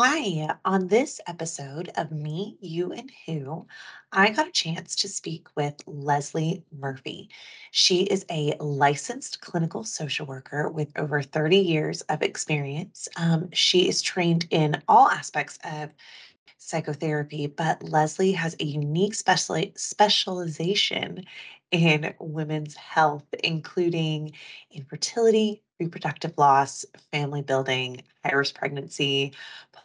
Hi, on this episode of Me, You, and Who, I got a chance to speak with Leslee Murphy. She is a licensed clinical social worker with over 30 years of experience. Um, she is trained in all aspects of psychotherapy, but Leslee has a unique speciali- specialization in women's health, including infertility, reproductive loss, family building, high risk pregnancy,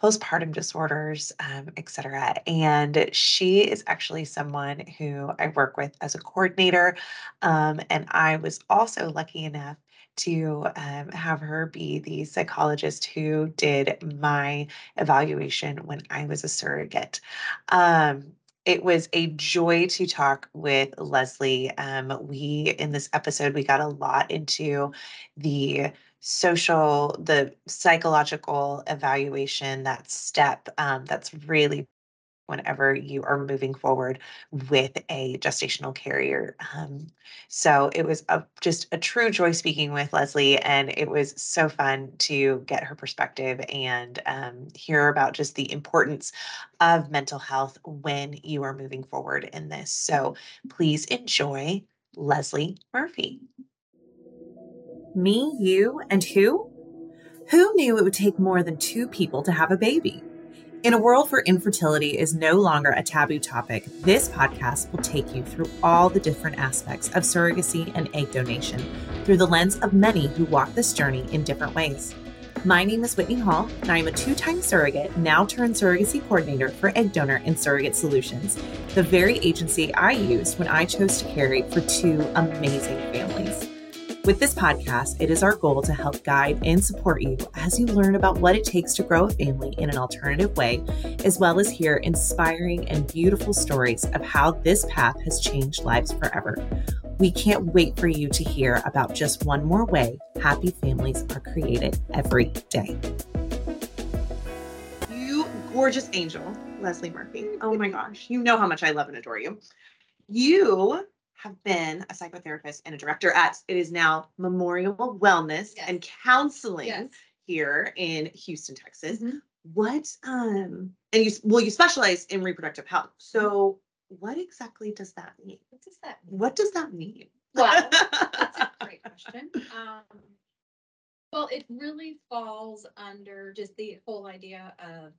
postpartum disorders, um, et cetera. And she is actually someone who I work with as a coordinator. Um, and I was also lucky enough to um, have her be the psychologist who did my evaluation when I was a surrogate. Um, it was a joy to talk with Leslee. Um, we, in this episode, we got a lot into the social, the psychological evaluation, that step um, that's really whenever you are moving forward with a gestational carrier. Um, so it was a, just a true joy speaking with Leslee, and it was so fun to get her perspective and um, hear about just the importance of mental health when you are moving forward in this. So please enjoy Leslee Murphy. Me, you, and who? Who knew it would take more than two people to have a baby? In a world where infertility is no longer a taboo topic, this podcast will take you through all the different aspects of surrogacy and egg donation through the lens of many who walk this journey in different ways. My name is Whitney Hall, and I am a two time surrogate, now turned surrogacy coordinator for Egg Donor and Surrogate Solutions, the very agency I used when I chose to carry for two amazing families. With this podcast, it is our goal to help guide and support you as you learn about what it takes to grow a family in an alternative way, as well as hear inspiring and beautiful stories of how this path has changed lives forever. We can't wait for you to hear about just one more way happy families are created every day. You gorgeous angel, Leslee Murphy. Oh my gosh, you know how much I love and adore you. You have been a psychotherapist and a director at it is now Memorial Wellness Yes. and Counseling Yes. here in Houston, Texas. Mhm. What um and you well you specialize in reproductive health. So what exactly does that mean? What does that mean? What does that mean? Well, That's a great question. Um, well, it really falls under just the whole idea of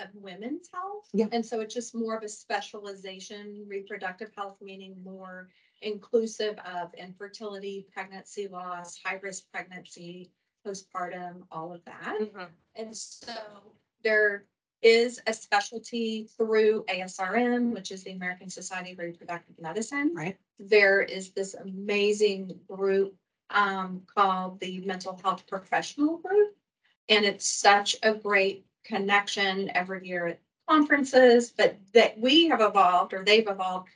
of women's health. Yeah. And so it's just more of a specialization, reproductive health, meaning more inclusive of infertility, pregnancy loss, high risk pregnancy, postpartum, all of that. Mhm. And so there is a specialty through ASRM, which is the American Society of Reproductive Medicine. Right. There is this amazing group um, called the Mental Health Professional Group. And it's such a great connection every year at conferences, but that we have evolved or they've evolved,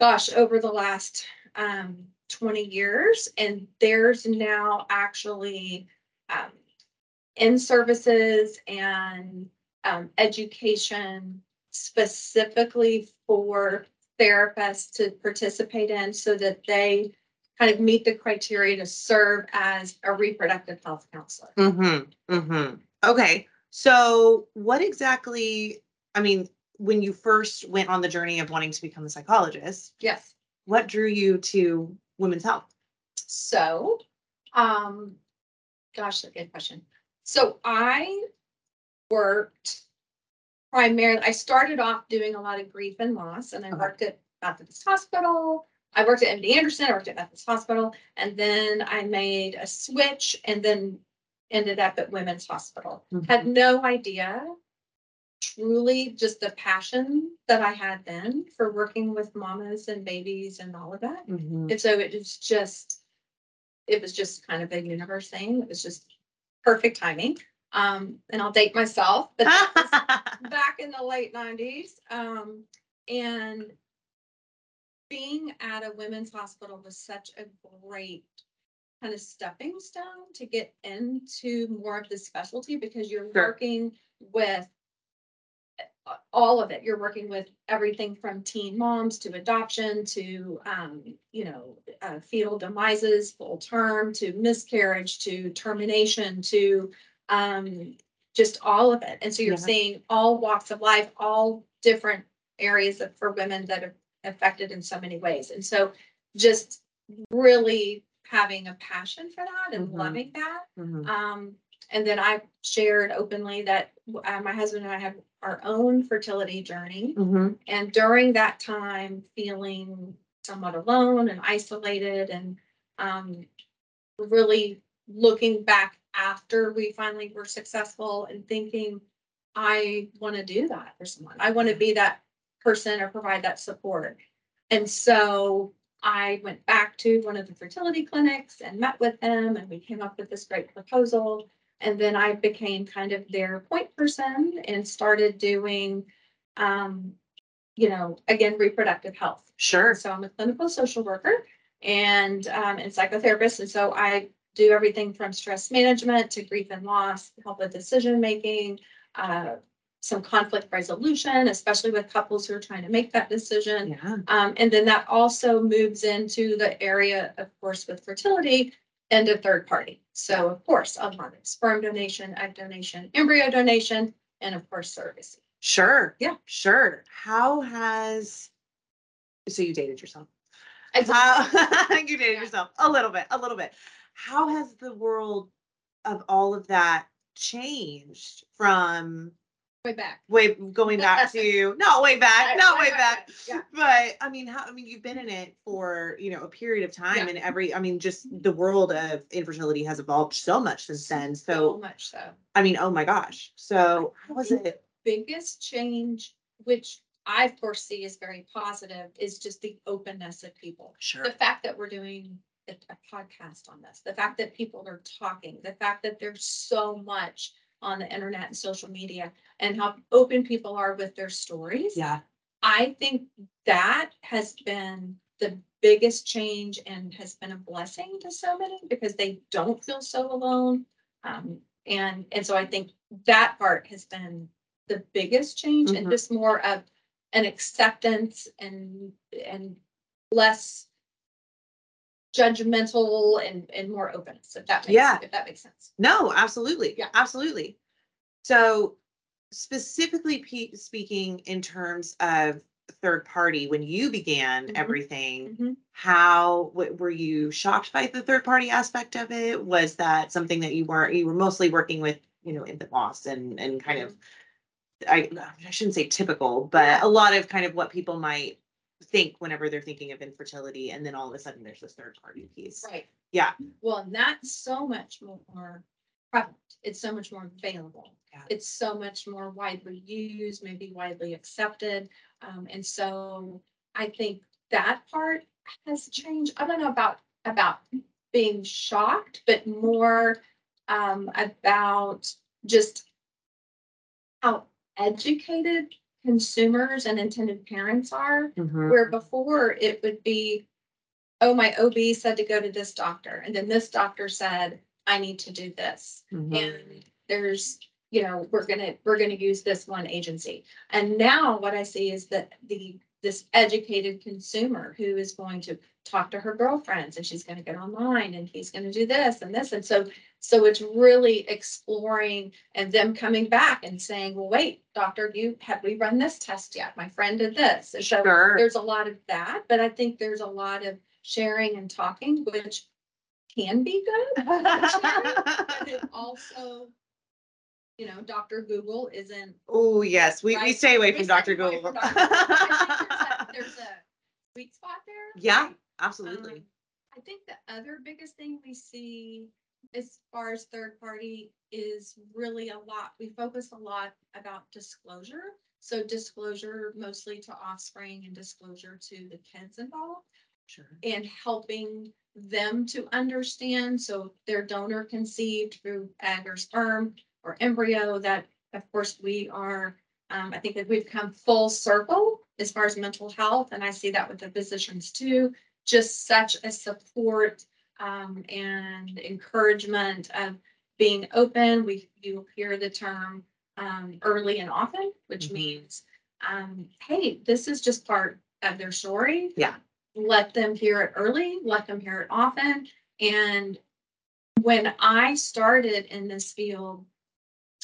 gosh, over the last um, 20 years. And there's now actually um, in services and um, education specifically for therapists to participate in so that they kind of meet the criteria to serve as a reproductive health counselor. Mm-hmm. Mm-hmm. Okay. So what exactly, I mean, when you first went on the journey of wanting to become a psychologist, Yes. what drew you to women's health? So, um, gosh, that's a good question. So I worked primarily, I started off doing a lot of grief and loss, and I Okay. worked at Methodist Hospital. I worked at MD Anderson, I worked at Methodist Hospital, and then I made a switch and then ended up at Women's Hospital. Had no idea truly just the passion that I had then for working with mamas and babies and all of that. Mhm. And so it was just, it was just kind of a universe thing. It was just perfect timing. Um, and I'll date myself, but back in the late nineties. Um, and being at a women's hospital was such a great kind of stepping stone to get into more of the specialty because you're Sure. working with all of it. You're working with everything from teen moms to adoption to, um, you know, uh, fetal demises, full term to miscarriage to termination to, um, just all of it. And so you're Yeah. seeing all walks of life, all different areas of, for women that are affected in so many ways. And so just really having a passion for that and Mhm. loving that. Mhm. Um, and then I shared openly that uh, my husband and I have our own fertility journey. Mhm. And during that time, feeling somewhat alone and isolated and um, really looking back after we finally were successful and thinking, I want to do that for someone. I want to be that person or provide that support. And so I went back to one of the fertility clinics and met with them and we came up with this great proposal. And then I became kind of their point person and started doing, um, you know, again, reproductive health. Sure. So I'm a clinical social worker and, um, and psychotherapist. And so I do everything from stress management to grief and loss, help with decision making, uh, some conflict resolution, especially with couples who are trying to make that decision. Yeah. Um, and then that also moves into the area, of course, with fertility and a third party. So of course, a lot of sperm donation, egg donation, embryo donation, and of course, surrogacy. Sure. Yeah. Sure. How has so you dated yourself? I How you dated Yeah. yourself a little bit, a little bit. How has the world of all of that changed from Way back. way going back to not way back, not way back. yeah. But I mean, how I mean, you've been in it for you know a period of time, Yeah. and every I mean, just the world of infertility has evolved so much since then. So So much so. I mean, oh my gosh. So how was it? biggest change, which I foresee as very positive, is just the openness of people. Sure. The fact that we're doing a podcast on this, the fact that people are talking, the fact that there's so much on the internet and social media and how open people are with their stories. Yeah. I think that has been the biggest change and has been a blessing to so many because they don't feel so alone. Um, and, and so I think that part has been the biggest change and Mhm. just more of an acceptance and, and less judgmental and, and more openness, if that makes, Yeah. if that makes sense. No, absolutely. Yeah. Absolutely. So specifically pe- speaking in terms of third party, when you began Mhm. everything, Mhm. how were you shocked by the third party aspect of it? Was that something that you weren't, you were mostly working with, you know, infant loss and, and kind of, I, I shouldn't say typical, but Yeah. a lot of kind of what people might think whenever they're thinking of infertility. And then all of a sudden there's this third party piece. Right. Yeah. Well, and that's so much more prevalent. It's so much more available. Yeah. It's so much more widely used, maybe widely accepted. Um, and so I think that part has changed. I don't know about, about being shocked, but more um, about just how educated consumers and intended parents are Mhm. where before it would be, oh, my OB said to go to this doctor, and then this doctor said, I need to do this. Mhm. And there's, you know, we're gonna, we're gonna use this one agency. And now what I see is that the, this educated consumer who is going to talk to her girlfriends and she's gonna get online and he's gonna do this and this. And so, so it's really exploring and them coming back and saying, well, wait, doctor, you, have we run this test yet? My friend did this. So Sure. there's a lot of that, but I think there's a lot of sharing and talking, which can be good. But it also, you know, Dr. Google isn't. Oh, yes, we, we stay away from Dr. Google. from Dr. Google. There's a- there's a sweet spot there. Yeah, right? Absolutely. Um, I think the other biggest thing we see as far as third party is really a lot, we focus a lot about disclosure. So disclosure mostly to offspring and disclosure to the kids involved Sure. and helping them to understand. So their donor conceived through egg or sperm or embryo that, of course, we are, um, I think that we've come full circle as far as mental health. And I see that with the physicians too, just such a support um, and encouragement of being open. We, you hear the term um, early and often, which Mhm. means, um, hey, this is just part of their story Yeah. let them hear it early, let them hear it often. And when I started in this field,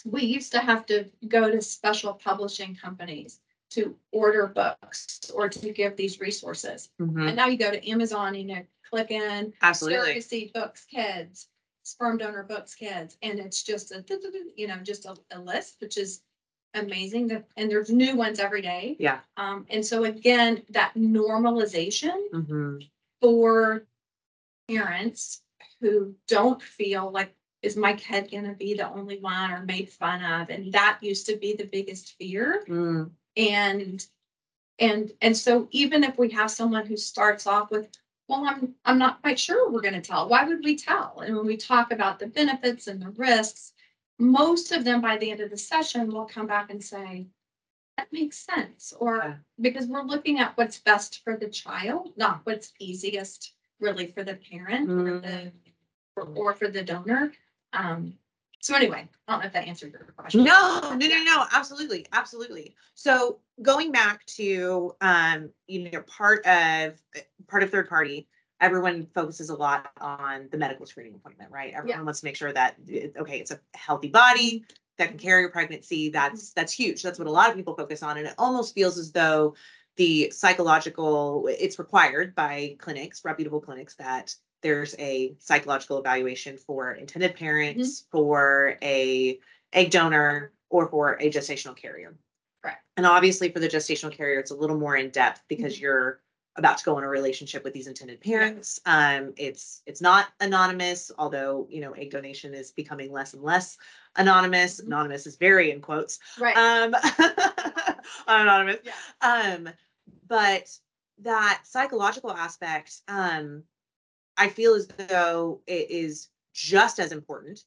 we used to have to go to special publishing companies to order books or to give these resources. Mhm. And now you go to Amazon and you click in Absolutely. surrogacy books kids, sperm donor books kids, and it's just a, you know, just a, a list, which is amazing. that- And there's new ones every day. Yeah. Um, and so again, that normalization Mhm. for parents who don't feel like, is my kid gonna be the only one or made fun of? And that used to be the biggest fear. Mm. And, and, and so even if we have someone who starts off with, well, I'm, I'm not quite sure we're gonna tell, why would we tell? And when we talk about the benefits and the risks, most of them by the end of the session will come back and say, that makes sense, Yeah. or because we're looking at what's best for the child, not what's easiest really for the parent or the, or- or for the donor. Um, so anyway, I don't know if that answered your question. No, no, no, no, absolutely, absolutely. So going back to, um, you know, part of, part of third party, everyone focuses a lot on the medical screening appointment, right? Everyone wants to make sure that, okay, it's a healthy body that can carry a pregnancy. That's, that's huge. That's what a lot of people focus on. And it almost feels as though the psychological, it's required by clinics, reputable clinics, that there's a psychological evaluation for intended parents, for a egg donor, or for a gestational carrier. Correct. And obviously for the gestational carrier, it's a little more in depth because you're about to go in a relationship with these intended parents. Um, it's, it's not anonymous, although, you know, egg donation is becoming less and less anonymous. Mhm. Anonymous is very in quotes. Right, Um, anonymous. yeah, Um, but that psychological aspect, um, I feel as though it is just as important,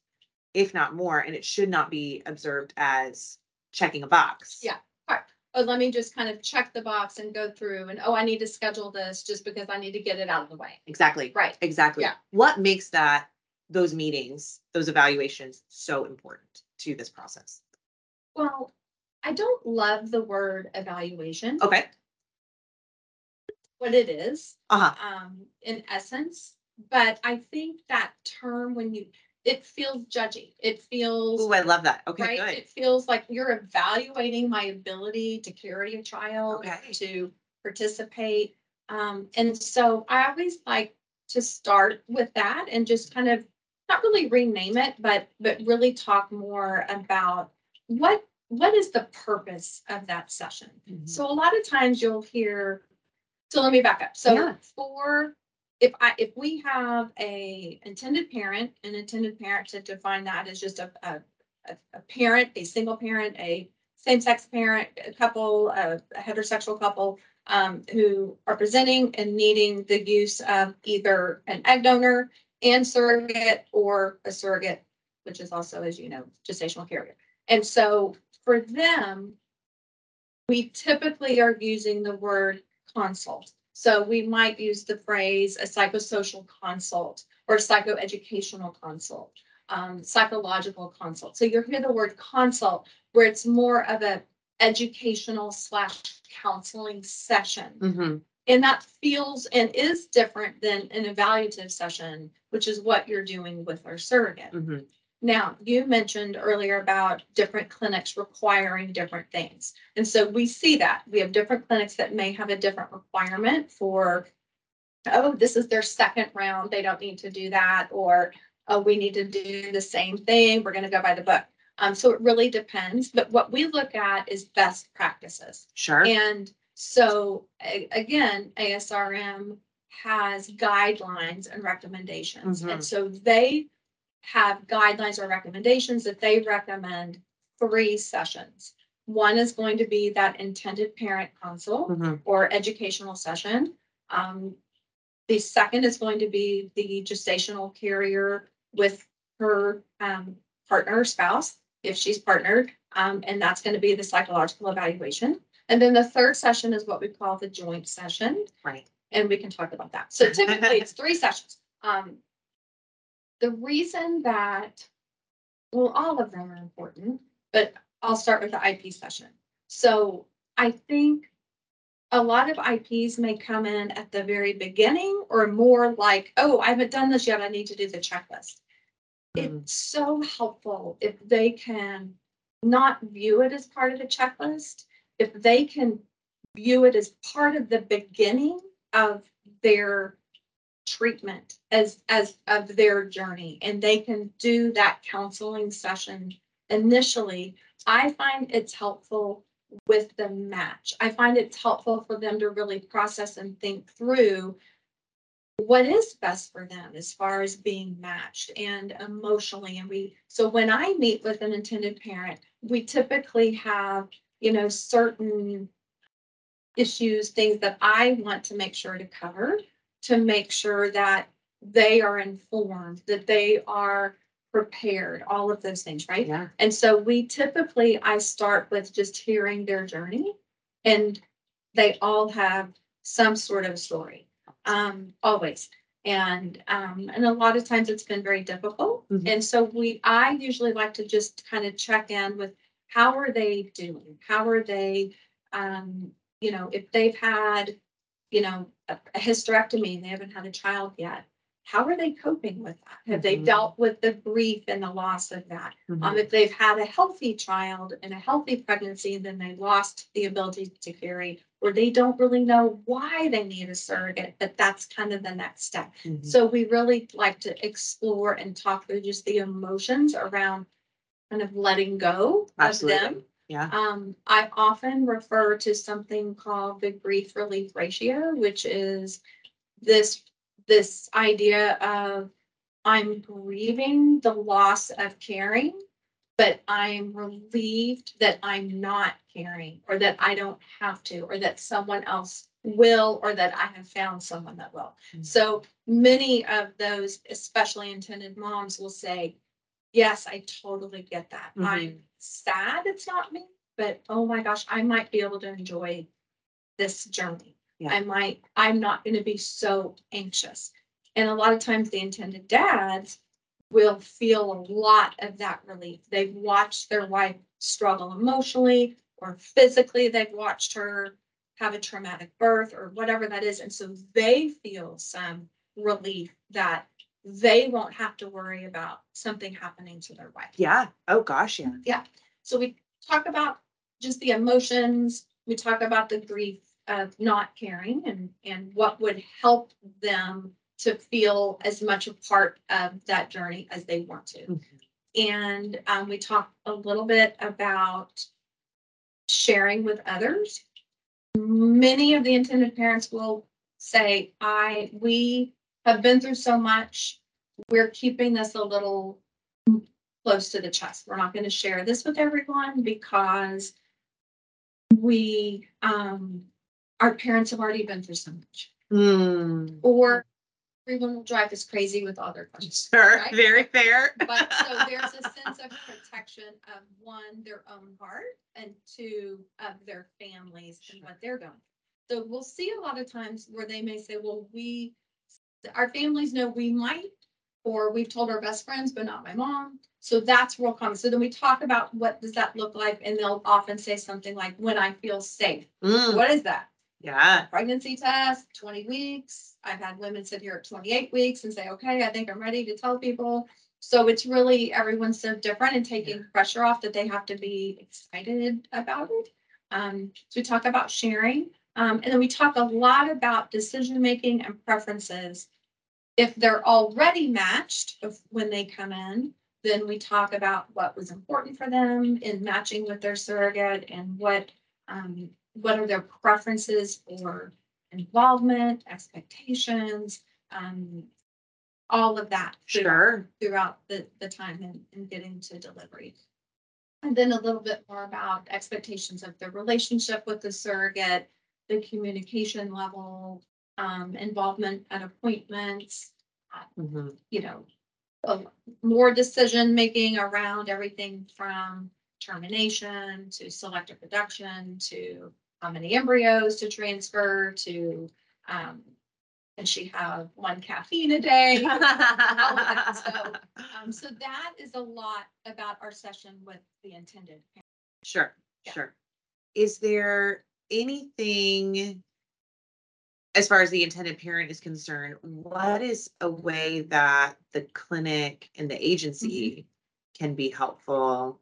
if not more, and it should not be observed as checking a box. Yeah. oh, let me just kind of check the box and go through and, oh, I need to schedule this just because I need to get it out of the way. Exactly. Right, Exactly. Yeah. What makes that, those meetings, those evaluations so important to this process? well, I don't love the word evaluation, Okay. What it is, Uh-huh. um, in essence. But I think that term, when you, it feels judgy, it feels. Oh, I love that. Okay, right? good. It feels like you're evaluating my ability to carry a child, Okay. to participate. Um, and so I always like to start with that and just kind of not really rename it, but but really talk more about what what is the purpose of that session. Mhm. So a lot of times you'll hear, so let me back up. So for, if I, if we have a intended parent, an intended parent to define that as just a, a, a, a parent, a single parent, a same-sex parent, a couple, a a heterosexual couple, um, who are presenting and needing the use of either an egg donor and surrogate or a surrogate, which is also, as you know, gestational carrier. And so for them, we typically are using the word consult. So we might use the phrase a psychosocial consult or psychoeducational consult, um, psychological consult. So you'll hear the word consult where it's more of a educational slash counseling session. Mhm. And that feels and is different than an evaluative session, which is what you're doing with our surrogate. Mhm. Now, you mentioned earlier about different clinics requiring different things. And so we see that. We have different clinics that may have a different requirement for, oh, this is their second round, they don't need to do that, or, oh, we need to do the same thing, we're gonna go by the book. Um, so it really depends, but what we look at is best practices. Sure. And so, a- again, ASRM has guidelines and recommendations. Mhm. And so they have guidelines or recommendations that they recommend three sessions. One is going to be that intended parent consult Mhm. or educational session. Um, the second is going to be the gestational carrier with her um, partner or spouse, if she's partnered, um, and that's going to be the psychological evaluation. And then the third session is what we call the joint session, Right. and we can talk about that. So typically, it's three sessions. Um, the reason that, well, all of them are important, but I'll start with the IP session. So I think a lot of IPs may come in at the very beginning or more like, oh, I haven't done this yet. I need to do the checklist. Mhm. It's so helpful if they can not view it as part of the checklist, if they can view it as part of the beginning of their treatment as, as of their journey, and they can do that counseling session initially, I find it's helpful with the match. I find it's helpful for them to really process and think through what is best for them as far as being matched and emotionally. And we, so when I meet with an intended parent, we typically have, you know, certain issues, things that I want to make sure to cover to make sure that they are informed, that they are prepared, all of those things, right? Yeah. And so we typically, I start with just hearing their journey and they all have some sort of story, um, always. And, um, and a lot of times it's been very difficult. Mhm. And so we, I usually like to just kind of check in with how are they doing? How are they, um, you know, if they've had, you know, a a hysterectomy, and they haven't had a child yet. How are they coping with that? Have they Mhm. dealt with the grief and the loss of that? Um, Mhm. if they've had a healthy child and a healthy pregnancy, then they lost the ability to carry, or they don't really know why they need a surrogate, but that's kind of the next step. Mhm. So we really like to explore and talk through just the emotions around kind of letting go of them. Yeah. Um, I often refer to something called the grief relief ratio, which is this, this idea of I'm grieving the loss of caring, but I'm relieved that I'm not caring, or that I don't have to, or that someone else will, or that I have found someone that will. Mhm. So many of those, especially intended moms, will say, yes, I totally get that. I'm mm-hmm. sad it's not me, but oh my gosh, I might be able to enjoy this journey. Yeah. I might, I'm not gonna be so anxious. And a lot of times the intended dads will feel a lot of that relief. They've watched their wife struggle emotionally or physically. They've watched her have a traumatic birth or whatever that is. And so they feel some relief that they won't have to worry about something happening to their wife. Yeah. Oh, gosh, yeah. Yeah. So we talk about just the emotions, we talk about the grief of not caring and, and what would help them to feel as much a part of that journey as they want to. Mhm. And, um, we talk a little bit about sharing with others. Many of the intended parents will say, I, we have been through so much. We're keeping this a little close to the chest. We're not gonna share this with everyone because we, um, our parents have already been through so much. Mm. Or everyone will drive us crazy with all their questions. Sure. right? Very fair. But so there's a sense of protection of one, their own heart, and two, of their families and what they're going. So we'll see a lot of times where they may say, well, we, our families know we might, or we've told our best friends, but not my mom. So that's real common. So then we talk about what does that look like, and they'll often say something like, when I feel safe. Mm. What is that? Yeah. pregnancy test, twenty weeks. I've had women sit here at twenty-eight weeks and say, okay, I think I'm ready to tell people. So it's really, everyone's so different and taking pressure off that they have to be excited about it. Um, so we talk about sharing, um, and then we talk a lot about decision-making and preferences. If they're already matched of when they come in, then we talk about what was important for them in matching with their surrogate and what, um, what are their preferences for involvement, expectations, um, all of that. throughout- Sure. Throughout the, the time in getting to delivery. And then a little bit more about expectations of the relationship with the surrogate, the communication level, um, involvement at appointments, Mhm. you know, a- more decision making around everything from termination to selective reduction to how many embryos to transfer to, um, and she have one caffeine a day. all of that. So, um, so that is a lot about our session with the intended. parent. Sure, Yeah. sure. Is there anything as far as the intended parent is concerned, what is a way that the clinic and the agency can be helpful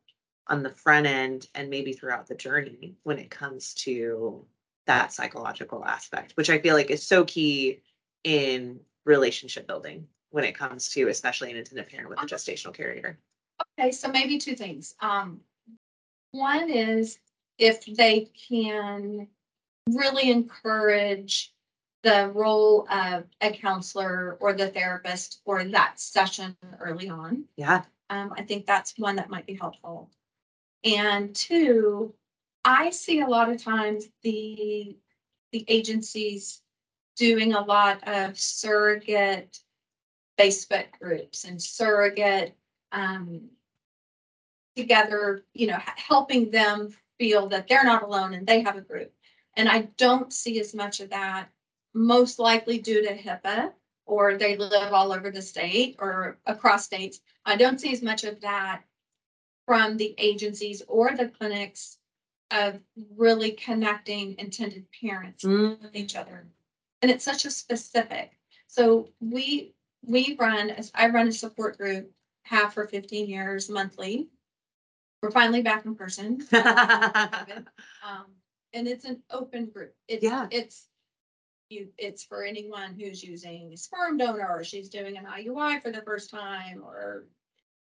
on the front end and maybe throughout the journey when it comes to that psychological aspect, which I feel like is so key in relationship building when it comes to especially an intended parent with a gestational carrier. Okay, so maybe two things. Um, one is if they can really encourage the role of a counselor or the therapist or that session early on. Yeah. Um, I think that's one that might be helpful. And two, I see a lot of times the, the agencies doing a lot of surrogate Facebook groups and surrogate, um, together, you know, helping them feel that they're not alone and they have a group. And I don't see as much of that, most likely due to HIPAA, or they live all over the state or across states. I don't see as much of that from the agencies or the clinics of really connecting intended parents Mm, with each other. And it's such a specific. So we, we run, as I run a support group, have for fifteen years monthly. We're finally back in person. Um, and it's an open group. It's, Yeah. it's. You, it's for anyone who's using a sperm donor, or she's doing an IUI for the first time, or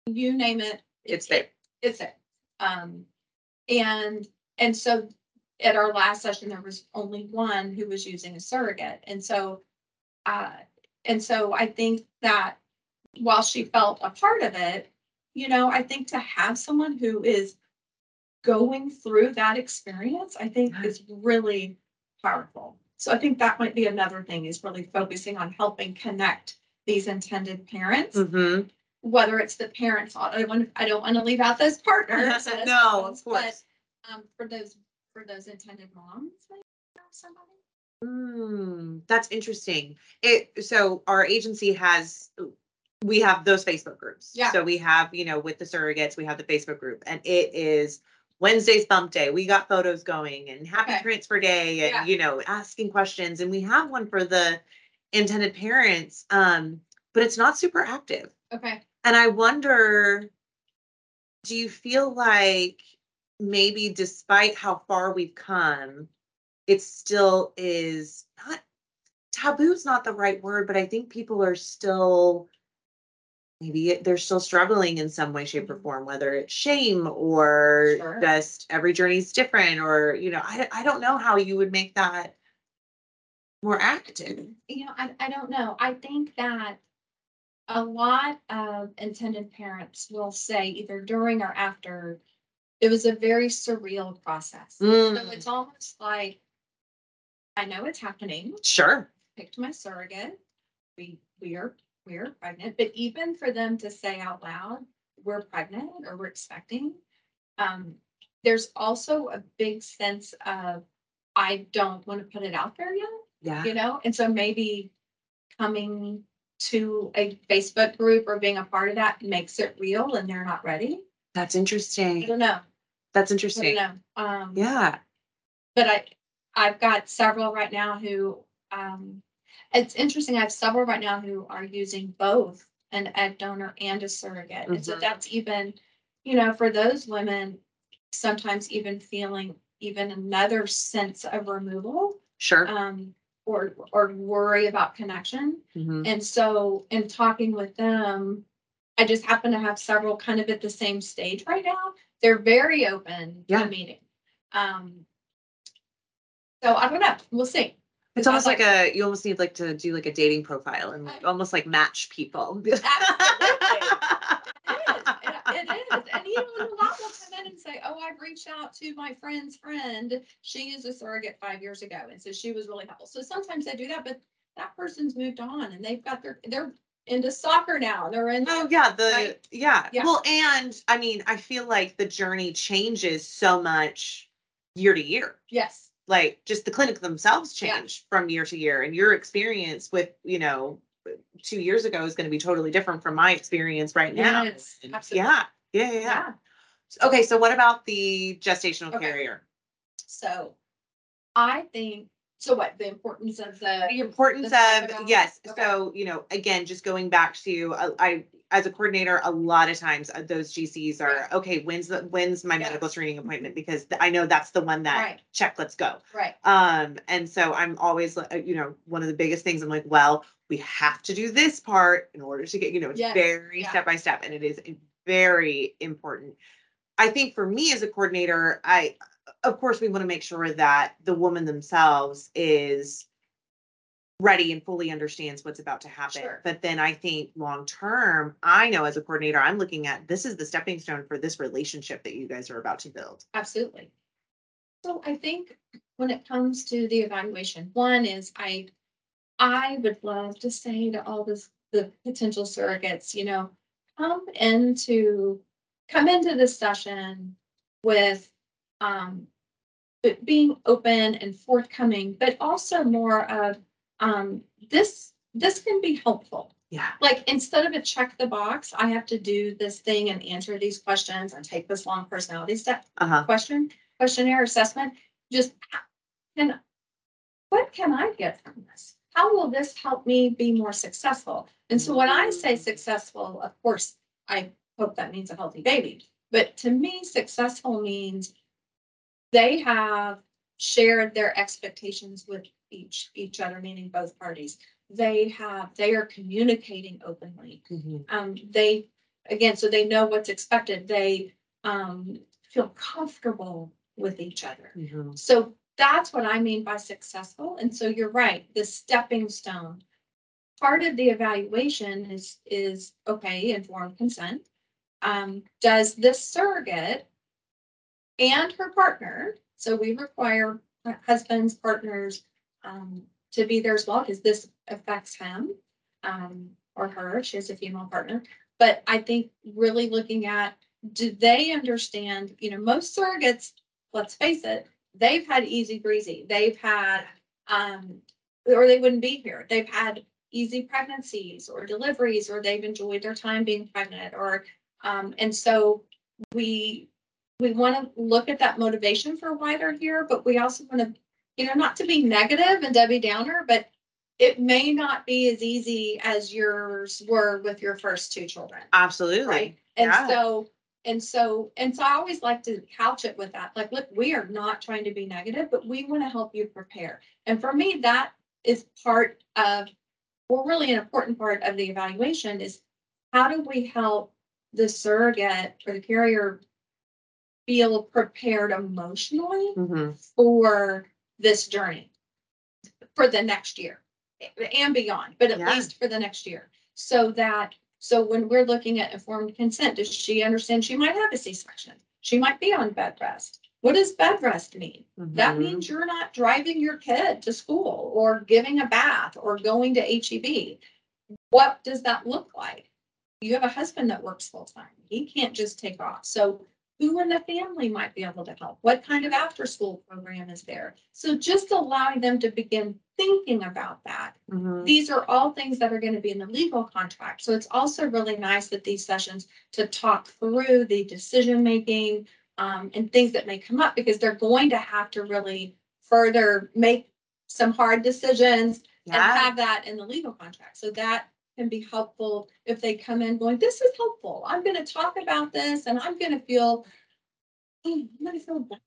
you name it. It's there. It's there. Um, and, and so at our last session, there was only one who was using a surrogate. And so, uh, and so I think that while she felt a part of it, you know, I think to have someone who is going through that experience, I think is really powerful. So I think that might be another thing is really focusing on helping connect these intended parents, Mhm. whether it's the parents, I don't want, I don't want to leave out those partners. No, of course. But um, for those, for those intended moms, maybe somebody. Hmm, that's interesting. It, so our agency has, we have those Facebook groups. Yeah. So we have, you know, with the surrogates, we have the Facebook group and it is Wednesday's bump day. We got photos going and happy Okay. transfer day Yeah. and, you know, asking questions. And we have one for the intended parents. Um, but it's not super active. Okay. And I wonder, do you feel like maybe despite how far we've come, it still is not taboo is not the right word, but I think people are still maybe they're still struggling in some way, shape, or Mhm. form, whether it's shame or Sure. just every journey's different, or you know, I I don't know how you would make that more active. You know, I, I don't know. I think that a lot of intended parents will say either during or after, it was a very surreal process. So Mm, it's almost like, I know it's happening, sure. picked my surrogate, we, we are, we are pregnant, but even for them to say out loud, we're pregnant or we're expecting, um, there's also a big sense of, I don't want to put it out there yet Yeah. you know, and so maybe coming to a Facebook group or being a part of that makes it real and they're not ready. That's interesting. I don't know. That's interesting. I don't know. Um, Yeah. but I, I've got several right now who, um, it's interesting. I have several right now who are using both an egg donor and a surrogate. And so Mhm. that's even, you know, for those women, sometimes even feeling even another sense of removal, Sure. um, or, or worry about connection. Mhm. And so in talking with them, I just happen to have several kind of at the same stage right now. They're very open Yeah. to meeting. Um. So I don't know, we'll see. It's almost like a, you almost need like to do like a dating profile and I- almost like match people. It is, it is. And you know, a lot will come in and say, oh, I've reached out to my friend's friend. She is a surrogate five years ago. And so she was really helpful. So sometimes they do that, but that person's moved on and they've got their, they're into soccer now. They're in. Oh, yeah, the, Right? yeah, Yeah. well, and I mean, I feel like the journey changes so much year to year. Yes. Like just the clinic themselves Yeah. change from year to year and your experience with, you know, two years ago is gonna be totally different from my experience right now. Yes, And. Yeah, yeah, yeah, yeah. Yeah. Okay, so what about the gestational Okay. carrier? So I think So what, the importance of the, The importance Let's of, yes, okay. so, you know, again, just going back to, uh, I, as a coordinator, a lot of times uh, those GCs are, okay, when's the, when's my Yeah. medical screening appointment? Because th- I know that's the one that, Right. check, let's go. right, Um, and so I'm always, uh, you know, one of the biggest things, I'm like, well, we have to do this part in order to get, you know, it's Yes, very yeah. step by step, and it is very important. I think for me as a coordinator, I, of course, we want to make sure that the woman themselves is ready and fully understands what's about to happen. Sure. But then I think long term, I know as a coordinator, I'm looking at this is the stepping stone for this relationship that you guys are about to build. absolutely. So I think when it comes to the evaluation, one is I, I would love to say to all this, the potential surrogates, you know, come into, come into this session with, um, being open and forthcoming, but also more of, um, this, this can be helpful. Yeah. Like, instead of a check the box, I have to do this thing and answer these questions and take this long personality step Uh-huh. question, questionnaire assessment, just can, what can I get from this? How will this help me be more successful? And so when I say successful, of course, I hope that means a healthy baby. But to me, successful means they have shared their expectations with each, each other, meaning both parties. They have, they are communicating openly Mhm. um, they, again, so they know what's expected, they, um, feel comfortable with each other. Mhm. So that's what I mean by successful, and so you're right, the stepping stone. Part of the evaluation is, is, okay, informed consent. Um, does this surrogate and her partner, so we require husbands, partners, um, to be there as well, because this affects him, um, or her, she has a female partner. But I think really looking at, do they understand, you know, most surrogates, let's face it, they've had easy breezy, they've had, um, or they wouldn't be here, they've had easy pregnancies or deliveries, or they've enjoyed their time being pregnant, or, um, and so we, we want to look at that motivation for why they're here, but we also want to, you know, not to be negative and Debbie Downer, but it may not be as easy as yours were with your first two children. Absolutely. Right. And Yeah. so, and so, and so I always like to couch it with that, like, look, we are not trying to be negative, but we want to help you prepare. And for me, that is part of, or really an important part of the evaluation is how do we help the surrogate or the carrier feel prepared emotionally Mhm. for this journey for the next year and beyond, but at Yeah. least for the next year. So that, so when we're looking at informed consent, does she understand she might have a C-section? She might be on bed rest. What does bed rest mean? That Mhm. means you're not driving your kid to school or giving a bath or going to HEB. What does that look like? You have a husband that works full time. He can't just take off. So who in the family might be able to help? What kind of after school program is there? So just allowing them to begin thinking about that. Mhm. These are all things that are going to be in the legal contract. So it's also really nice that these sessions to talk through the decision making um, and things that may come up because they're going to have to really further make some hard decisions and have that in the legal contract. So that can be helpful if they come in going, this is helpful. I'm gonna talk about this and I'm gonna feel, "Hmm, I'm gonna feel better.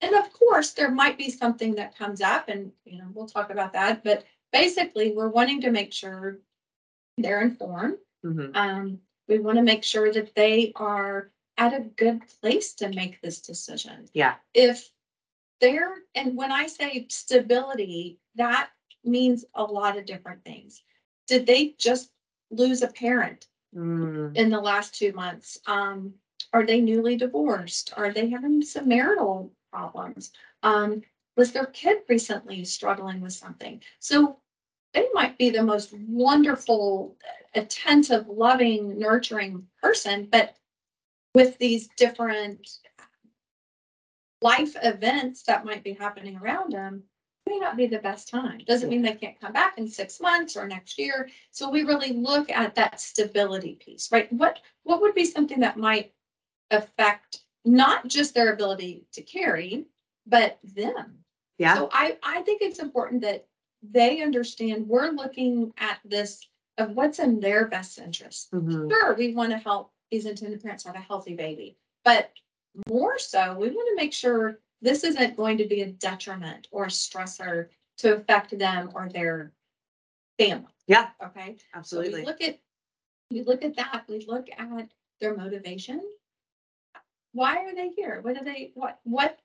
And of course, there might be something that comes up and, you know, we'll talk about that, but basically, we're wanting to make sure they're informed. Mhm. Um, we want to make sure that they are at a good place to make this decision Yeah. if they're, and when I say stability, that means a lot of different things. Did they just lose a parent Mm. in the last two months? Um, are they newly divorced? Are they having some marital problems? Um, was their kid recently struggling with something? So they might be the most wonderful, attentive, loving, nurturing person, but with these different life events that might be happening around them may not be the best time. Doesn't mean they can't come back in six months or next year. So we really look at that stability piece, right? What, what would be something that might affect not just their ability to carry, but them? Yeah. So I, I think it's important that they understand we're looking at this of what's in their best interest. Mhm. Sure, we want to help these intended parents have a healthy baby, but more so, we want to make sure this isn't going to be a detriment or a stressor to affect them or their family. Yeah, Okay. So we absolutely. look at, we look at that, we look at their motivation. Why are they here? What do they, what, what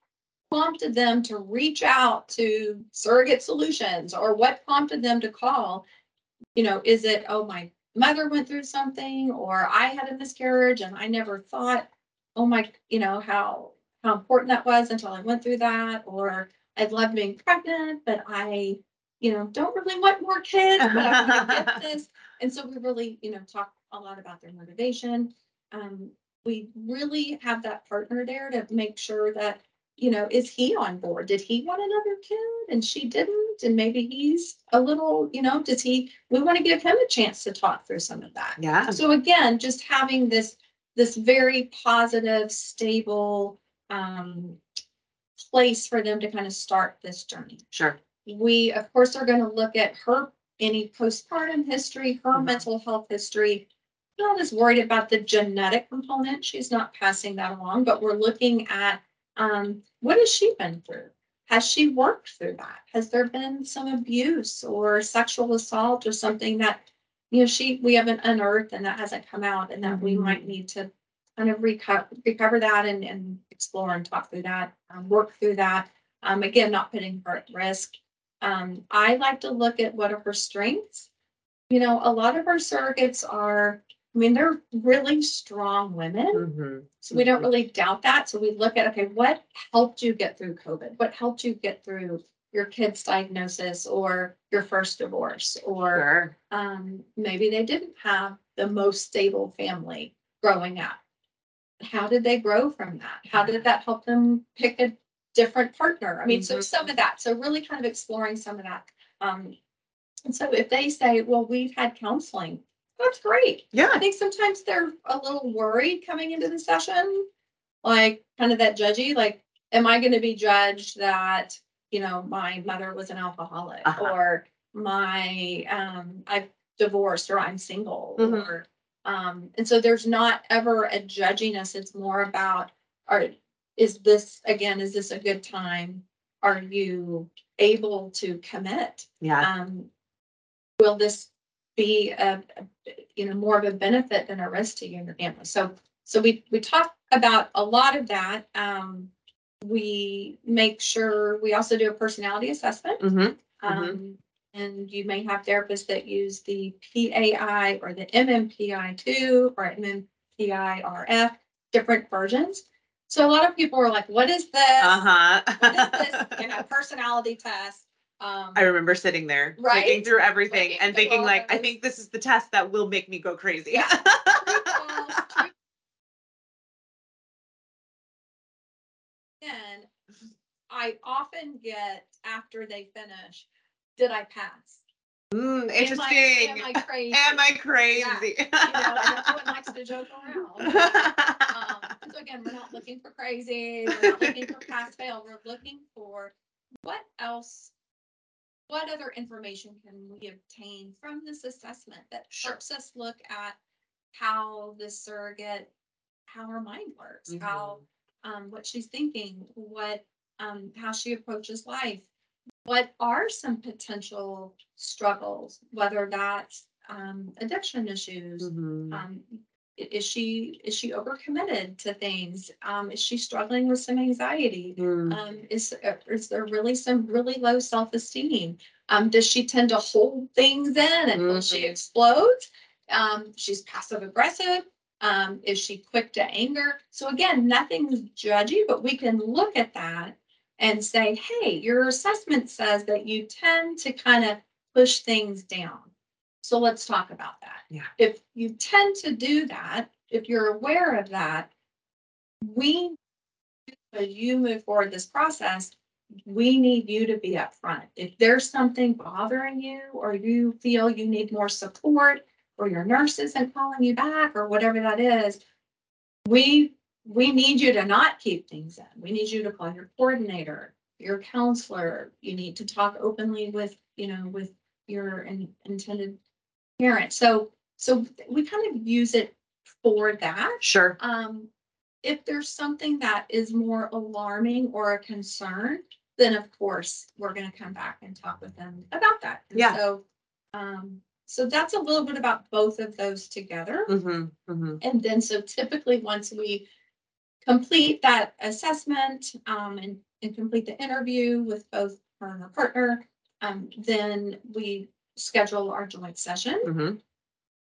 prompted them to reach out to surrogate solutions or what prompted them to call? You know, is it, oh, my mother went through something or I had a miscarriage and I never thought, oh my, you know, how, how important that was until I went through that, or I love being pregnant, but I, you know, don't really want more kids, but I want to get this. And so we really, you know, talk a lot about their motivation. Um, we really have that partner there to make sure that, you know, is he on board? Did he want another kid and she didn't? And maybe he's a little, you know, does he, we want to give him a chance to talk through some of that. Yeah, So again, just having this, this very positive, stable, um, place for them to kind of start this journey. sure. We, of course, are gonna look at her, any postpartum history, her Mhm. mental health history. Not as worried about the genetic component, she's not passing that along, but we're looking at, um, what has she been through? Has she worked through that? Has there been some abuse or sexual assault or something that, you know, she, we haven't unearthed and that hasn't come out and that we Mhm. might need to kind of recover, recover that and, and explore and talk through that, um, work through that. Um, again, not putting her at risk. Um, I like to look at what are her strengths. You know, a lot of our surrogates are, I mean, they're really strong women. Mhm. So we don't really doubt that. So we look at, okay, what helped you get through COVID? What helped you get through your kid's diagnosis or your first divorce? Or Sure. um, maybe they didn't have the most stable family growing up. How did they grow from that? How did that help them pick a different partner? I mean, so Mhm. some of that, so really kind of exploring some of that. Um, and so if they say, well, we've had counseling, that's great. Yeah. I think sometimes they're a little worried coming into the session, like kind of that judgy, like, am I gonna be judged that, you know, my mother was an alcoholic Uh-huh. or my, um, I've divorced or I'm single Mhm. or, um, and so there's not ever a judginess. It's more about, are, is this, again, is this a good time? Are you able to commit? yeah, Um, will this be a, a- you know, more of a benefit than a risk to you and your family? So, so we, we talk about a lot of that. Um, we make sure, we also do a personality assessment. mhm, Um, and you may have therapists that use the PAI or the MMPI two or MMPI-RF, different versions. So a lot of people are like, what is this? Uh-huh. What is this? You know, uh-huh. personality test. Um, I remember sitting there, Right? through everything Looking and thinking like, I think this is the test that will make me go crazy. Yeah. false, I often get after they finish, did I pass? Mm, Am I- interesting. Am I crazy? Am I crazy? You know, everyone likes to joke around. Um, so again, we're not looking for crazy, we're not looking for pass fail, we're looking for what else? What other information can we obtain from this assessment that Sure. helps us look at how this surrogate, how her mind works, how, um, what she's thinking, what, um, how she approaches life. What are some potential struggles, whether that's, um, addiction issues, Mhm. um, is she, is she overcommitted to things? Um, is she struggling with some anxiety? Mm. Um, is, uh, is there really some really low self-esteem? Um, does she tend to hold things in until she Mhm. explodes? Um, she's passive aggressive. Um, is she quick to anger? So again, nothing's judgy, but we can look at that and say, hey, your assessment says that you tend to kind of push things down. So let's talk about that. Yeah. If you tend to do that, if you're aware of that, we, as you move forward this process, we need you to be upfront. If there's something bothering you, or you feel you need more support, or your nurse isn't calling you back, or whatever that is, we, we need you to not keep things in. We need you to call your coordinator. your counselor. You need to talk openly with, you know, with your in- intended parent. So, so we kind of use it for that. Sure. Um, if there's something that is more alarming or a concern, then of course, we're gonna come back and talk with them about that. And Yeah. So, um, so that's a little bit about both of those together. Mm-hmm, mm-hmm. And then, so typically, once we complete that assessment, um, and, and complete the interview with both her and her partner, um, then we schedule our joint session. Mm-hmm.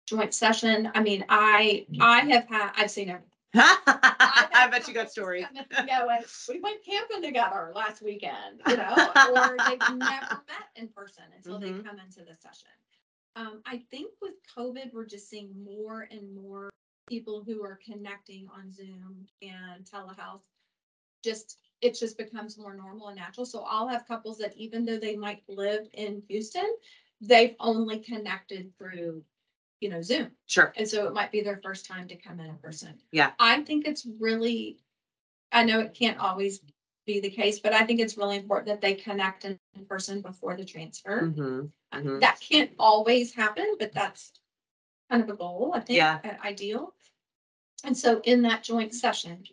Joint session, I mean, I, I have had, I've seen everything. I bet you got stories. Yeah, when we went camping together last weekend, you know, or they've never met in person until they Mhm. come into the session. Um, I think with COVID, we're just seeing more and more people who are connecting on Zoom and telehealth. Just, it just becomes more normal and natural. So I'll have couples that even though they might live in Houston, they've only connected through, you know, Zoom. Sure. And so it might be their first time to come in in person. Yeah. I think it's really, I know it can't always be the case, but I think it's really important that they connect in person before the transfer. Mm-hmm. Mhm. That can't always happen, but that's kind of a goal, I think, Yeah. uh, ideal. And so in that joint session,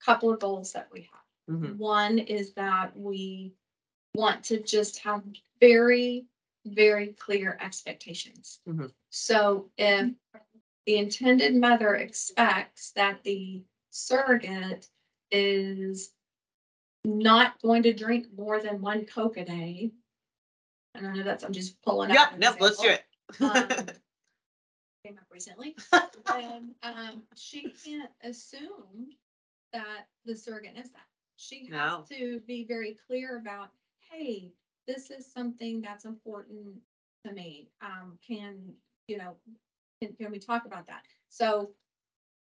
a couple of goals that we have. Mhm. One is that we want to just have very, very clear expectations. Mhm. So if the intended mother expects that the surrogate is not going to drink more than one Coke a day. I don't know, that's, I'm just pulling. out Yeah, an no, let's do example, it. um, Came up recently, and, um, she can't assume that the surrogate is that. She No. has to be very clear about, hey, this is something that's important to me. Um, can, you know, can, can we talk about that? So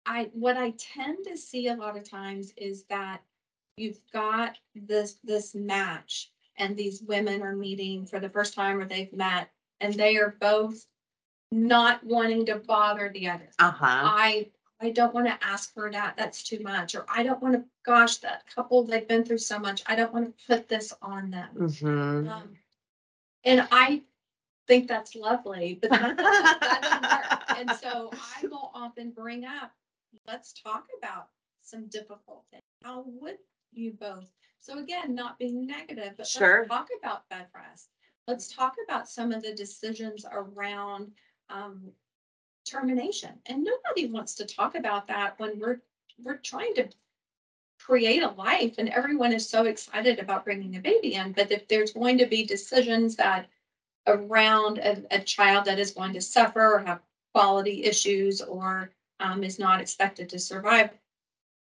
I, what I tend to see a lot of times is that you've got this, this match and these women are meeting for the first time or they've met and they are both not wanting to bother the others. Uh-huh. I, I don't want to ask for that, that's too much, or I don't want to, gosh, that couple, they've been through so much, I don't want to put this on them. Mm-hmm. Um, And I think that's lovely, but that that doesn't work. And so I will often bring up, let's talk about some difficult things. How would you both? So again, not being negative, but Sure. let's talk about bed rest. Let's talk about some of the decisions around um termination. And nobody wants to talk about that when we're, we're trying to create a life and everyone is so excited about bringing a baby in. But if there's going to be decisions that around a, a child that is going to suffer or have quality issues or um, is not expected to survive,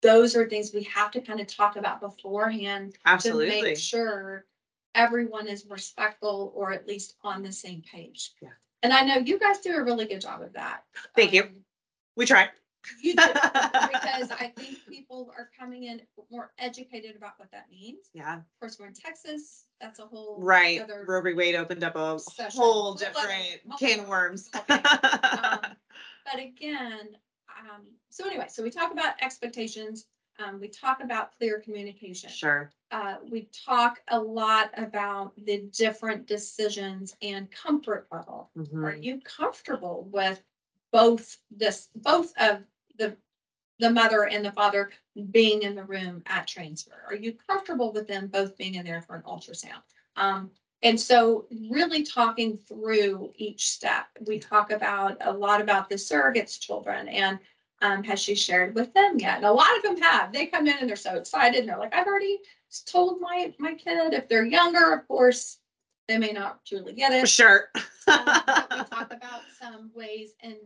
those are things we have to kind of talk about beforehand to make sure everyone is respectful or at least on the same page. Yeah. And I know you guys do a really good job of that. Thank you. Um, We try. You do, because I think people are coming in more educated about what that means. Yeah, Of course, we're in Texas, that's a whole. right. other- Roe. Wade opened up a Session. whole different can of worms. okay. Um, But again, um, so anyway, so we talk about expectations, um, we talk about clear communication. Sure. Uh, we talk a lot about the different decisions and comfort level. Are Mhm. you comfortable with both this, both of the, the mother and the father being in the room at transfer? Are you comfortable with them both being in there for an ultrasound? Um, and so really talking through each step, we talk about a lot about the surrogates children and um, has she shared with them yet? And a lot of them have. They come in and they're so excited and they're like, I've already told my, my kid. If they're younger, of course, they may not truly get it. Sure. Um, we talk about some ways and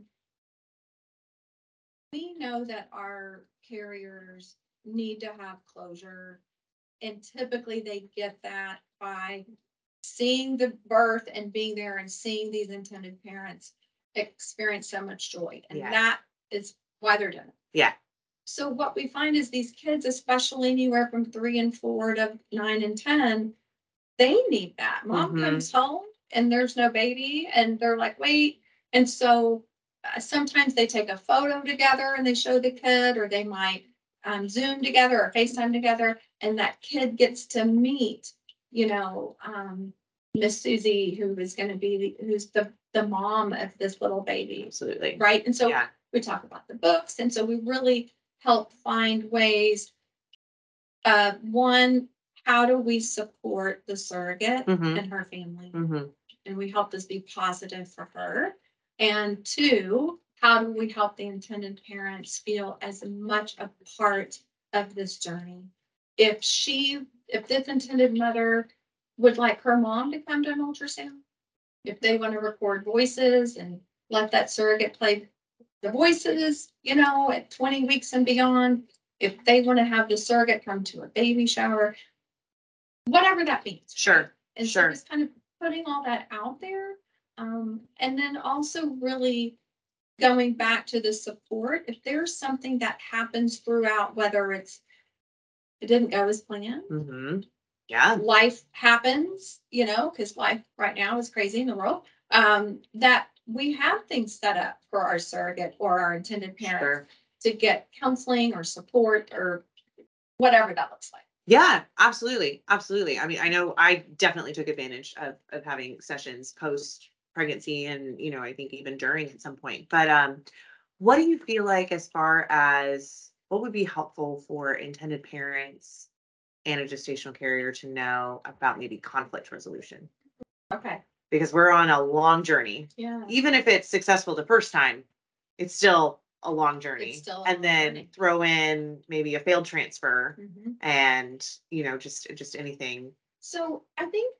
we know that our carriers need to have closure. And typically they get that by seeing the birth and being there and seeing these intended parents experience so much joy. And Yeah. that is why they're doing it. Yeah. So what we find is these kids, especially anywhere from three and four to nine and ten, they need that. Mom Mhm. comes home and there's no baby and they're like, wait. And so uh, sometimes they take a photo together and they show the kid, or they might um, Zoom together or FaceTime together, and that kid gets to meet, you know, um, Miss Susie, who is gonna be, the who's the, the mom of this little baby, Absolutely. right? And so Yeah. We talk about the books, and so we really help find ways. Uh, one, how do we support the surrogate Mhm. and her family? Mhm. And we help this be positive for her. And two, how do we help the intended parents feel as much a part of this journey? If she, if this intended mother would like her mom to come to an ultrasound, if they want to record voices and let that surrogate play the voices, you know, at twenty weeks and beyond, if they want to have the surrogate come to a baby shower, whatever that means. Sure. And so Sure. just kind of putting all that out there. Um, and then also really going back to the support, if there's something that happens throughout, whether it's it didn't go as planned, mm-hmm. Yeah. life happens, you know, because life right now is crazy in the world. Um, that we have things set up for our surrogate or our intended parent Sure. to get counseling or support or whatever that looks like. Yeah, absolutely, absolutely. I mean, I know I definitely took advantage of of having sessions post pregnancy and, you know, I think even during at some point. But um what do you feel like as far as what would be helpful for intended parents and a gestational carrier to know about maybe conflict resolution? Okay. Because we're on a long journey. Yeah. Even if it's successful the first time, it's still a long journey. a and long then journey. throw in maybe a failed transfer Mhm. and you know just just anything So I think,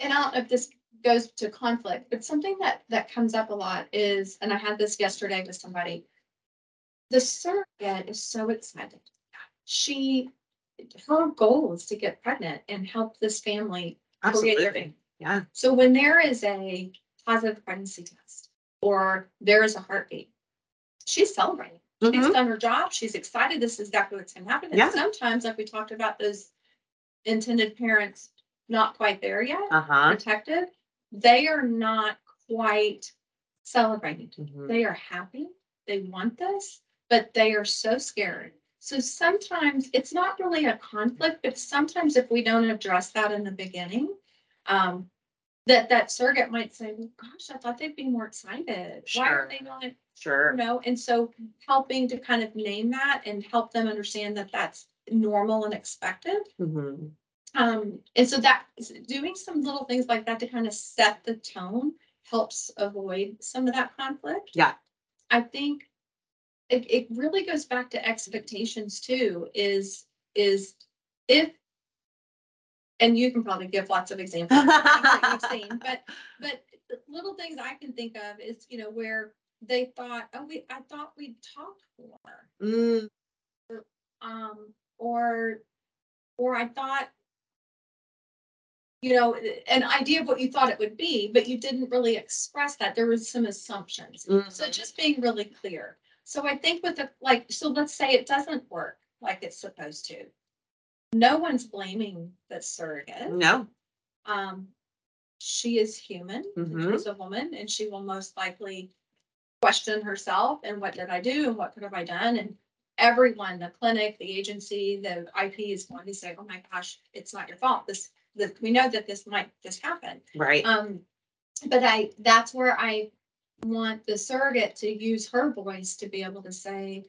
and I don't know if this goes to conflict, but something that that comes up a lot is, and I had this yesterday with somebody. The surrogate is so excited. She, her goal is to get pregnant and help this family absolutely family. yeah So when there is a positive pregnancy test or there is a heartbeat, she's celebrating. She's Mhm. done her job. She's excited. This is exactly what's gonna happen. Yeah. Sometimes, like we talked about, those intended parents not quite there yet, uh-huh protected, they are not quite celebrating. Mhm. They are happy. They want this, but they are so scared. So sometimes it's not really a conflict, but sometimes if we don't address that in the beginning, um, that that surrogate might say, well, gosh, I thought they'd be more excited. Why are they not, you sure know? And so helping to kind of name that and help them understand that that's normal and expected. Mhm. Um, and so that doing some little things like that to kind of set the tone helps avoid some of that conflict. Yeah. I think it, it really goes back to expectations too, is, is if. And you can probably give lots of examples of that you've seen, but, but little things I can think of is, you know, where they thought, oh, we, I thought we'd talked more. Mm, Um, or, or I thought. You know, an idea of what you thought it would be, but you didn't really express that. There was some assumptions. So mhm. just being really clear. So I think with the, like, so let's say it doesn't work like it's supposed to. No one's blaming the surrogate. no Um, she is human, Mhm. she's a woman, and she will most likely question herself and what did I do and what could have I done? And everyone, the clinic, the agency, the IP is going to say, oh my gosh, it's not your fault. This, that, we know that this might just happen. right Um, but I, that's where I want the surrogate to use her voice to be able to say,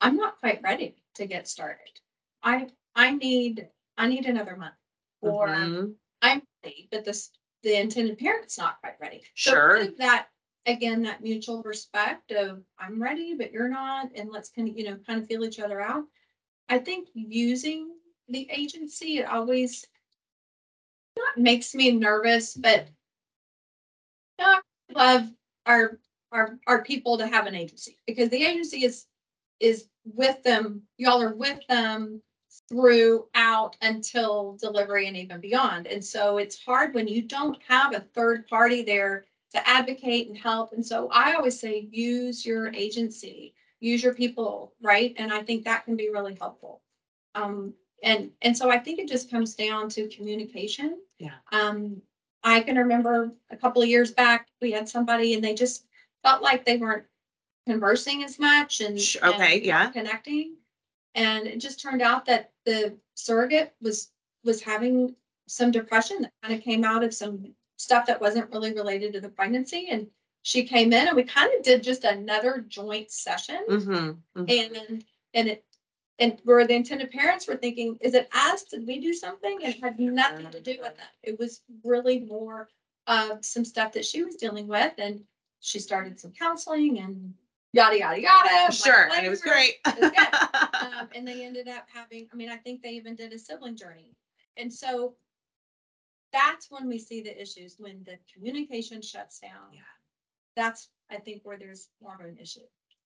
I'm not quite ready to get started. I, I need, I need another month. Or Mhm. I'm ready, but this, the intended parent's not quite ready. So Sure. That, again, that mutual respect of I'm ready, but you're not, and let's kind of, you know, kind of feel each other out. I think using the agency, it always not makes me nervous, but I love our, our, our people to have an agency because the agency is, is with them, y'all are with them throughout until delivery and even beyond. And so it's hard when you don't have a third party there to advocate and help. And so I always say, use your agency, use your people, right? And I think that can be really helpful. Um, and, and so I think it just comes down to communication. Yeah. Um, I can remember a couple of years back, we had somebody and they just felt like they weren't conversing as much and. Okay, and yeah. Connecting. And it just turned out that the surrogate was, was having some depression that kind of came out of some stuff that wasn't really related to the pregnancy. And she came in and we kind of did just another joint session. Mhm, mhm. And, and it, and where the intended parents were thinking, is it us? Did we do something? It had nothing to do with that. It was really more of some stuff that she was dealing with and she started some counseling and yada, yada, yada. Sure, and it was great. it was. Um, and they ended up having, I mean, I think they even did a sibling journey. And so that's when we see the issues, when the communication shuts down. Yeah. That's, I think, where there's more of an issue.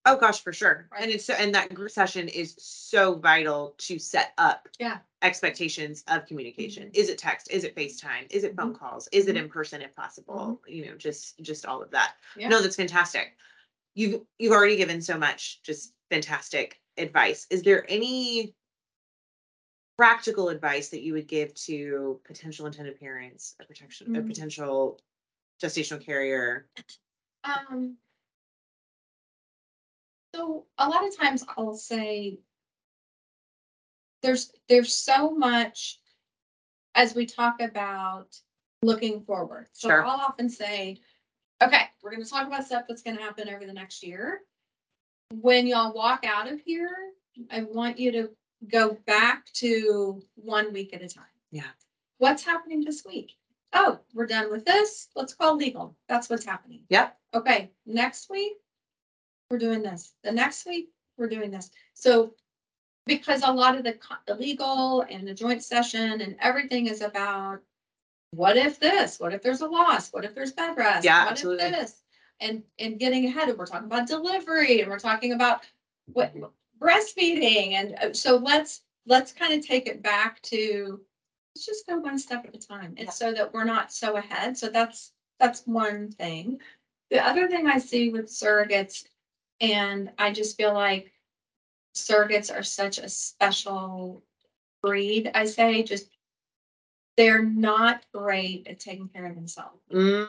Oh, gosh, for sure. And it's, so and that group session is so vital to set up. Yeah. Expectations of communication. Mhm. Is it text? Is it FaceTime? Is it phone calls? Is it Mhm. in person if possible? You know, just, just all of that. Yeah. No, that's fantastic. You've, you've already given so much, just fantastic advice. Is there any practical advice that you would give to potential intended parents, a protection, a Mm. potential gestational carrier? Um. So a lot of times I'll say. There's, there's so much. As we talk about looking forward. So Sure. I'll often say, okay, we're gonna talk about stuff that's gonna happen over the next year. When y'all walk out of here, I want you to go back to one week at a time. Yeah. What's happening this week? Oh, we're done with this. Let's call legal. That's what's happening. Yep. Okay, next week, we're doing this. The next week, we're doing this. So because a lot of the the legal and the joint session and everything is about what if this? What if there's a loss? What if there's bed rest? Yeah, What if absolutely. this? And, and getting ahead, and we're talking about delivery and we're talking about what breastfeeding. And uh, so let's, let's kind of take it back to, let's just go one step at a time. Yeah. And so that we're not so ahead. So that's, that's one thing. The other thing I see with surrogates, and I just feel like surrogates are such a special breed, I say, just they're not great at taking care of themselves. Mm,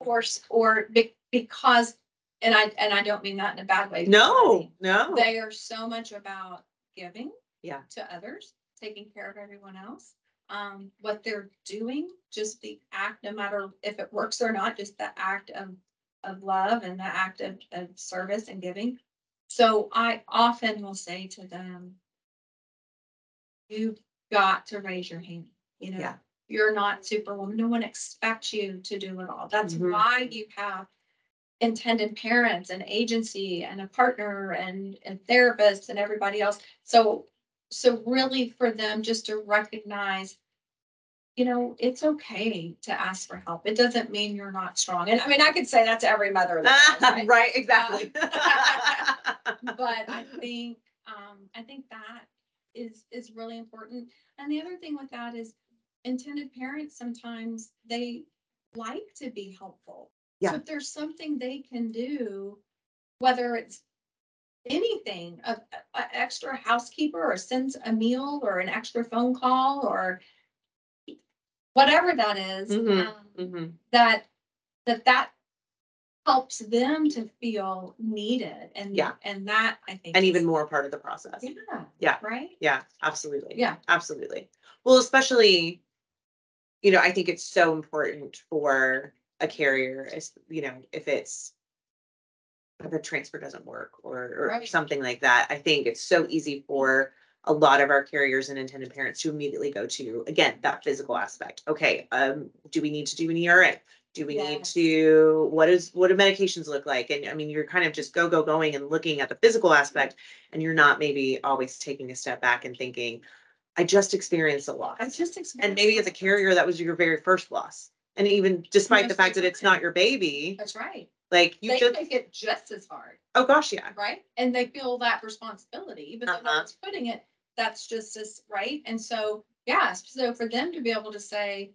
Or, s- or be- because, and I, and I don't mean that in a bad way. no, no. They are so much about giving. Yeah. To others, taking care of everyone else. Um, what they're doing, just the act, no matter if it works or not, just the act of, of love and the act of, of service and giving. So I often will say to them, you've got to raise your hand, you know? Yeah. You're not superwoman. No one expects you to do it all. That's Mhm. why you have intended parents and agency and a partner and, and therapists and everybody else. So, so really for them just to recognize, you know, it's okay to ask for help. It doesn't mean you're not strong. And I mean, I could say that to every mother. that right? Right, exactly. But I think, um, I think that is, is really important. And the other thing with that is intended parents, sometimes they like to be helpful. Yeah. So if there's something they can do, whether it's anything, a- a extra housekeeper or sends a meal or an extra phone call or whatever that is, Mhm, um, Mhm. that, that that helps them to feel needed and, Yeah. and that I think. And is- even more part of the process. Yeah. Yeah. Right? Yeah, absolutely. Yeah. Absolutely. Well, especially, you know, I think it's so important for a carrier, as, you know, if it's if the transfer doesn't work or, or Right. something like that. I think it's so easy for a lot of our carriers and intended parents to immediately go to, again, that physical aspect. Okay, um, do we need to do an ERA? Do we need Yes. to, what is, what do medications look like? And I mean, you're kind of just go, go, going and looking at the physical aspect. And you're not maybe always taking a step back and thinking, I just experienced a loss. I just. And maybe as a carrier, that was your very first loss. And even despite the fact that it's not your baby, That's right. like you They just, make it just as hard, oh gosh, yeah. right? And they feel that responsibility, even though no Uh-huh. one's putting it, that's just as, right? And so, yeah, so for them to be able to say,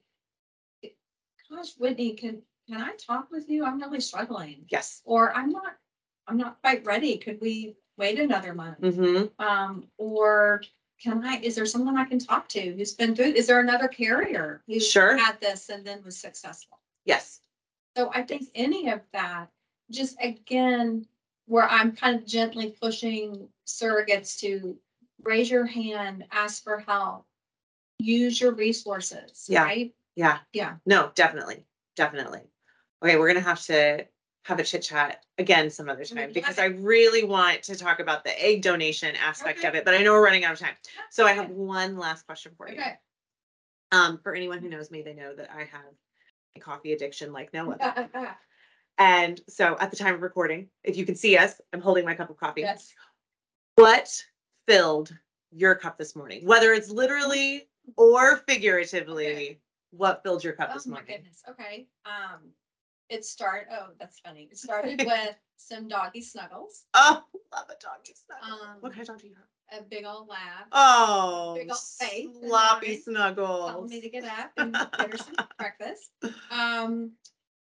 gosh, Whitney, can, can I talk with you? I'm really struggling. Yes. Or I'm not, I'm not quite ready. Could we wait another month? Mm-hmm. Um, or can I, is there someone I can talk to who's been through, is there another carrier who's Sure. had this and then was successful? Yes. So I think any of that, just again, where I'm kind of gently pushing surrogates to raise your hand, ask for help, use your resources, Yeah. right? Yeah. Yeah. No, definitely, definitely. Okay, we're gonna have to have a chit chat again some other time Mhm. because I really want to talk about the egg donation aspect Okay. of it, but I know we're running out of time. So I have one last question for you. Okay. Um, for anyone who knows me, they know that I have a coffee addiction like no other. And so at the time of recording, if you can see us, I'm holding my cup of coffee. Yes. What filled your cup this morning? Whether it's literally or figuratively, Okay. what filled your cup Oh this morning? Oh my goodness, okay, um, it started. oh, that's funny, it started with some doggy snuggles, Oh, love a doggy snuggle. Um, what kind of dog do you have? a big old lab. Oh, big ol' face sloppy snuggles. Telling me to get up and get her some breakfast. Um,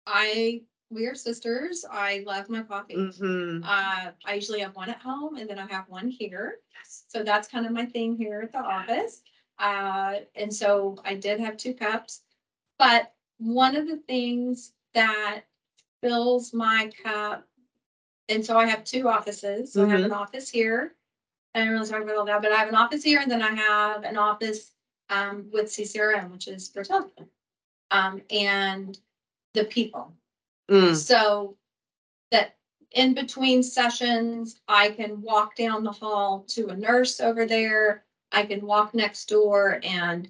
I, we are sisters, I love my coffee. Mhm. Uh, I usually have one at home and then I have one here. Yes. So that's kind of my thing here at the office. Uh, and so I did have two cups. But one of the things that fills my cup, and so I have two offices. So I have an office here. I didn't really talk about all that, but I have an office here and then I have an office um, with CCRM, which is for telephone. Um, and the people. Mm, So that in between sessions, I can walk down the hall to a nurse over there. I can walk next door and,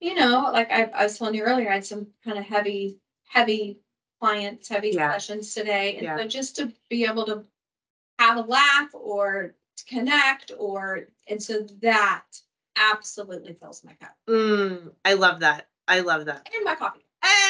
you know, like I, I was telling you earlier, I had some kind of heavy, heavy clients, heavy Yeah. sessions today. And so just to be able to have a laugh or to connect or, and so that absolutely fills my cup mm, I love that. I love that. and my coffee.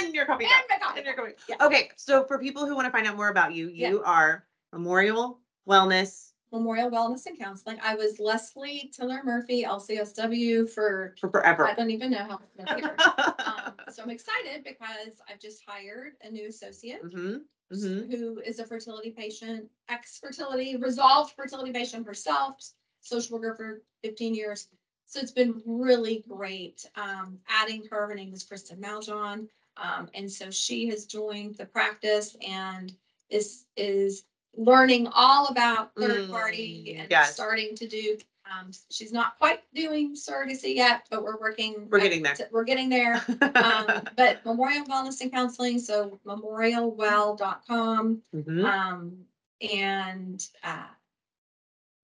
And your coffee And cup. my coffee. And your coffee. Yeah. Okay, so for people who want to find out more about you, Yeah. you are Memorial Wellness Memorial Wellness and Counseling. I was Leslee Tiller Murphy, LCSW for, for forever. I don't even know how. long I've been here. Um, So I'm excited because I've just hired a new associate hmm hmm who is a fertility patient, ex-fertility, resolved fertility patient herself, social worker for fifteen years. So it's been really great, um, adding her, her name is Kristen Maljohn. Um, and so she has joined the practice and is, is learning all about third party Mm, and yes. starting to do, um, she's not quite doing surrogacy yet, but we're working. We're getting there. We're getting there. Um, but Memorial Wellness and Counseling, so memorialwell.com. Mhm. Um, and, uh,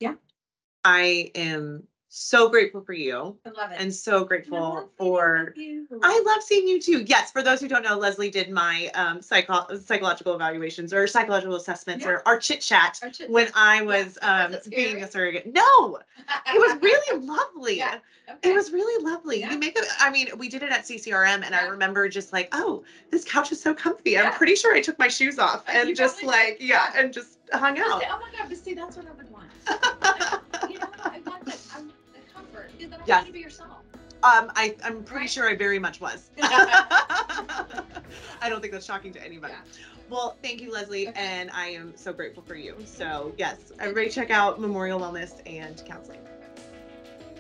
yeah. I am so grateful for you I love it. and so And grateful for you. I love seeing you too. Yes, for those who don't know, Leslee did my um psycho- psychological evaluations or psychological assessments Yeah. or our chit chat when I was Yeah. um being a surrogate. No, it was really lovely. Yeah. It was really lovely. You make it, I mean, we did it at CCRM and I remember just like, oh, this couch is so comfy. I'm pretty sure I took my shoes off Uh, and just like, did. yeah, and just hung out. Oh my God, but see, that's what I would want. comfort, because yes. to be yourself. Um, I, I'm pretty Right. sure I very much was. I don't think that's shocking to anybody. Yeah. Well, thank you, Leslee, Okay. and I am so grateful for you. So, yes, everybody check out Memorial Wellness and Counseling.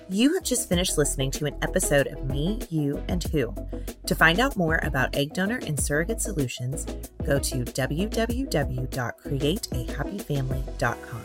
You have just finished listening to an episode of Me, You, and Who. To find out more about egg donor and surrogate solutions, go to www.createahappyfamily.com.